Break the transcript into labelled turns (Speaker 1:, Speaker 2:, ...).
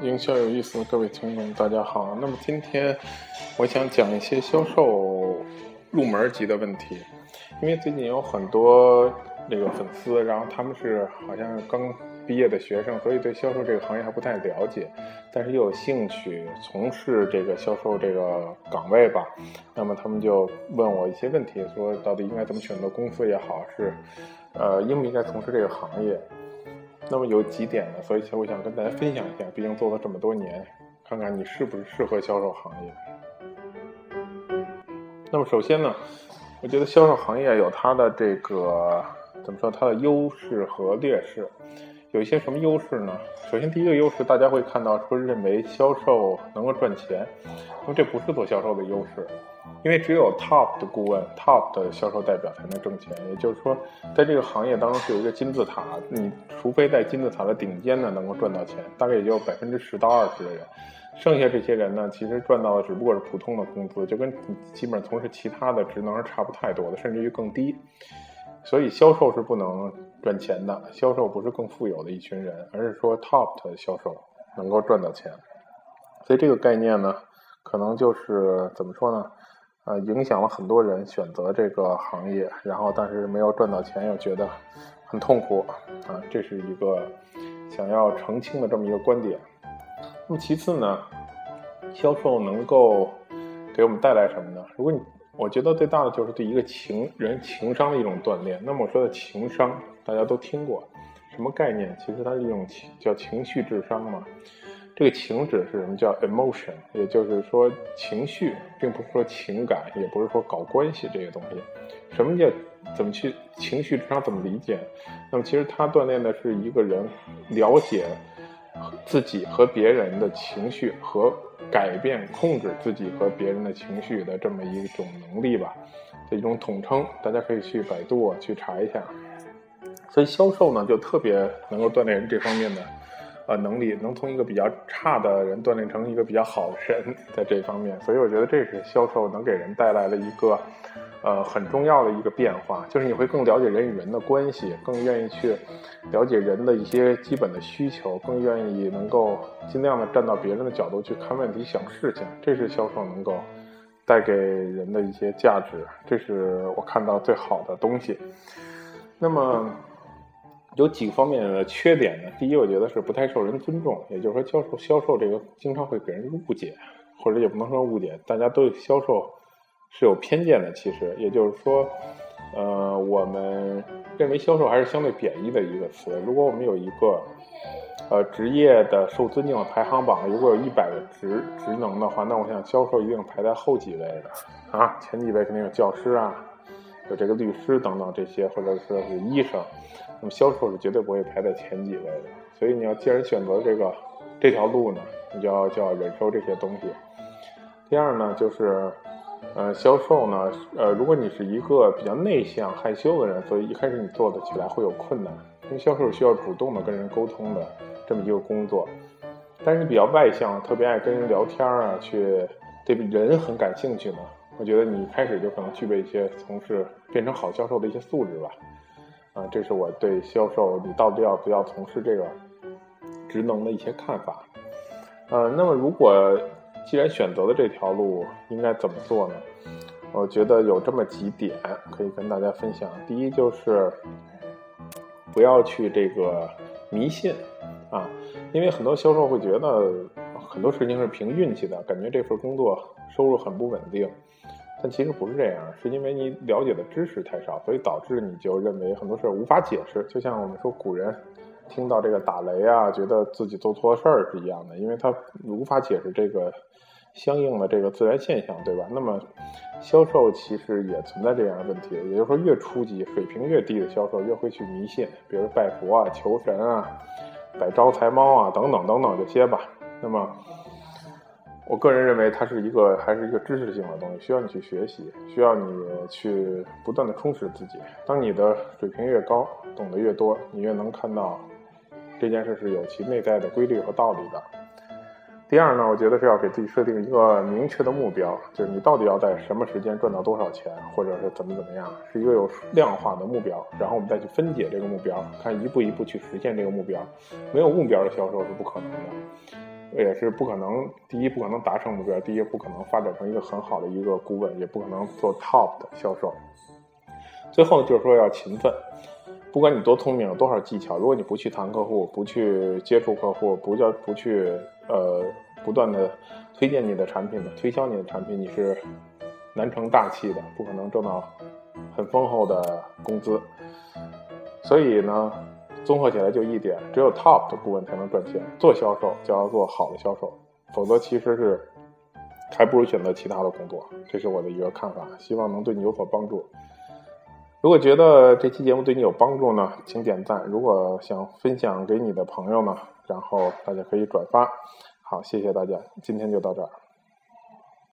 Speaker 1: 营销有意思各位听众，大家好。那么今天我想讲一些销售入门级的问题，因为最近有很多那个粉丝，然后他们是好像刚毕业的学生，所以对销售这个行业还不太了解，但是又有兴趣从事这个销售这个岗位吧。那么他们就问我一些问题，说到底应该怎么选择公司也好，是呃应不应该从事这个行业？那么有几点呢？所以其实我想跟大家分享一下，毕竟做了这么多年，看看你是不是适合销售行业。那么首先呢，我觉得销售行业有它的这个怎么说，它的优势和劣势。有一些什么优势呢？首先第一个优势，大家会看到说认为销售能够赚钱，那么这不是做销售的优势。因为只有 top 的顾问、top 的销售代表才能挣钱，也就是说，在这个行业当中是有一个金字塔，你除非在金字塔的顶尖呢能够赚到钱，大概也就百分之十到二十的人，剩下这些人呢，其实赚到的只不过是普通的工资，就跟你基本上从事其他的职能是差不太多的，甚至于更低。所以销售是不能赚钱的，销售不是更富有的一群人，而是说 top 的销售能够赚到钱。所以这个概念呢，可能就是怎么说呢？呃，影响了很多人选择这个行业，然后但是没有赚到钱，又觉得很痛苦啊，这是一个想要澄清的这么一个观点。那么其次呢，销售能够给我们带来什么呢？如果你我觉得最大的就是对一个情人情商的一种锻炼。那么我说的情商，大家都听过什么概念？其实它是一种情叫情绪智商嘛。这个情指是什么叫 emotion，也就是说情绪，并不是说情感，也不是说搞关系这个东西。什么叫怎么去情绪智商？怎么理解？那么其实它锻炼的是一个人了解自己和别人的情绪和改变、控制自己和别人的情绪的这么一种能力吧，的一种统称。大家可以去百度去查一下。所以销售呢，就特别能够锻炼这方面的。呃，能力能从一个比较差的人锻炼成一个比较好的人，在这方面，所以我觉得这是销售能给人带来的一个，呃，很重要的一个变化，就是你会更了解人与人的关系，更愿意去了解人的一些基本的需求，更愿意能够尽量的站到别人的角度去看问题、想事情，这是销售能够带给人的一些价值，这是我看到最好的东西。那么。有几个方面的缺点呢？第一，我觉得是不太受人尊重，也就是说，销售销售这个经常会给人误解，或者也不能说误解，大家对销售是有偏见的。其实，也就是说，呃，我们认为销售还是相对贬义的一个词。如果我们有一个呃职业的受尊敬的排行榜，如果有一百个职职能的话，那我想销售一定排在后几位的啊，前几位肯定有教师啊。这个律师等等这些，或者说是医生，那么销售是绝对不会排在前几位的。所以你要既然选择这个这条路呢，你就要就要忍受这些东西。第二呢，就是呃销售呢，呃如果你是一个比较内向害羞的人，所以一开始你做的起来会有困难，因为销售需要主动的跟人沟通的这么一个工作。但是你比较外向，特别爱跟人聊天啊，去对人很感兴趣呢。我觉得你一开始就可能具备一些从事变成好销售的一些素质吧，啊，这是我对销售你到底要不要从事这个职能的一些看法。呃，那么如果既然选择了这条路，应该怎么做呢？我觉得有这么几点可以跟大家分享。第一就是不要去这个迷信啊，因为很多销售会觉得很多事情是凭运气的，感觉这份工作收入很不稳定。但其实不是这样，是因为你了解的知识太少，所以导致你就认为很多事无法解释。就像我们说古人听到这个打雷啊，觉得自己做错事儿是一样的，因为他无法解释这个相应的这个自然现象，对吧？那么销售其实也存在这样的问题，也就是说越初级、水平越低的销售越会去迷信，比如拜佛啊、求神啊、摆招财猫啊等等等等这些吧。那么。我个人认为，它是一个还是一个知识性的东西，需要你去学习，需要你去不断的充实自己。当你的水平越高，懂得越多，你越能看到这件事是有其内在的规律和道理的。第二呢，我觉得是要给自己设定一个明确的目标，就是你到底要在什么时间赚到多少钱，或者是怎么怎么样，是一个有量化的目标。然后我们再去分解这个目标，看一步一步去实现这个目标。没有目标的销售是不可能的。也是不可能。第一，不可能达成目标；第一，不可能发展成一个很好的一个顾问，也不可能做 top 的销售。最后就是说要勤奋，不管你多聪明，有多少技巧，如果你不去谈客户，不去接触客户，不叫不去呃不断的推荐你的产品的，推销你的产品，你是难成大器的，不可能挣到很丰厚的工资。所以呢，综合起来就一点，只有 top 的顾问才能赚钱。做销售就要做好的销售，否则其实是还不如选择其他的工作。这是我的一个看法，希望能对你有所帮助。如果觉得这期节目对你有帮助呢，请点赞。如果想分享给你的朋友呢，然后大家可以转发。好，谢谢大家，今天就到这儿。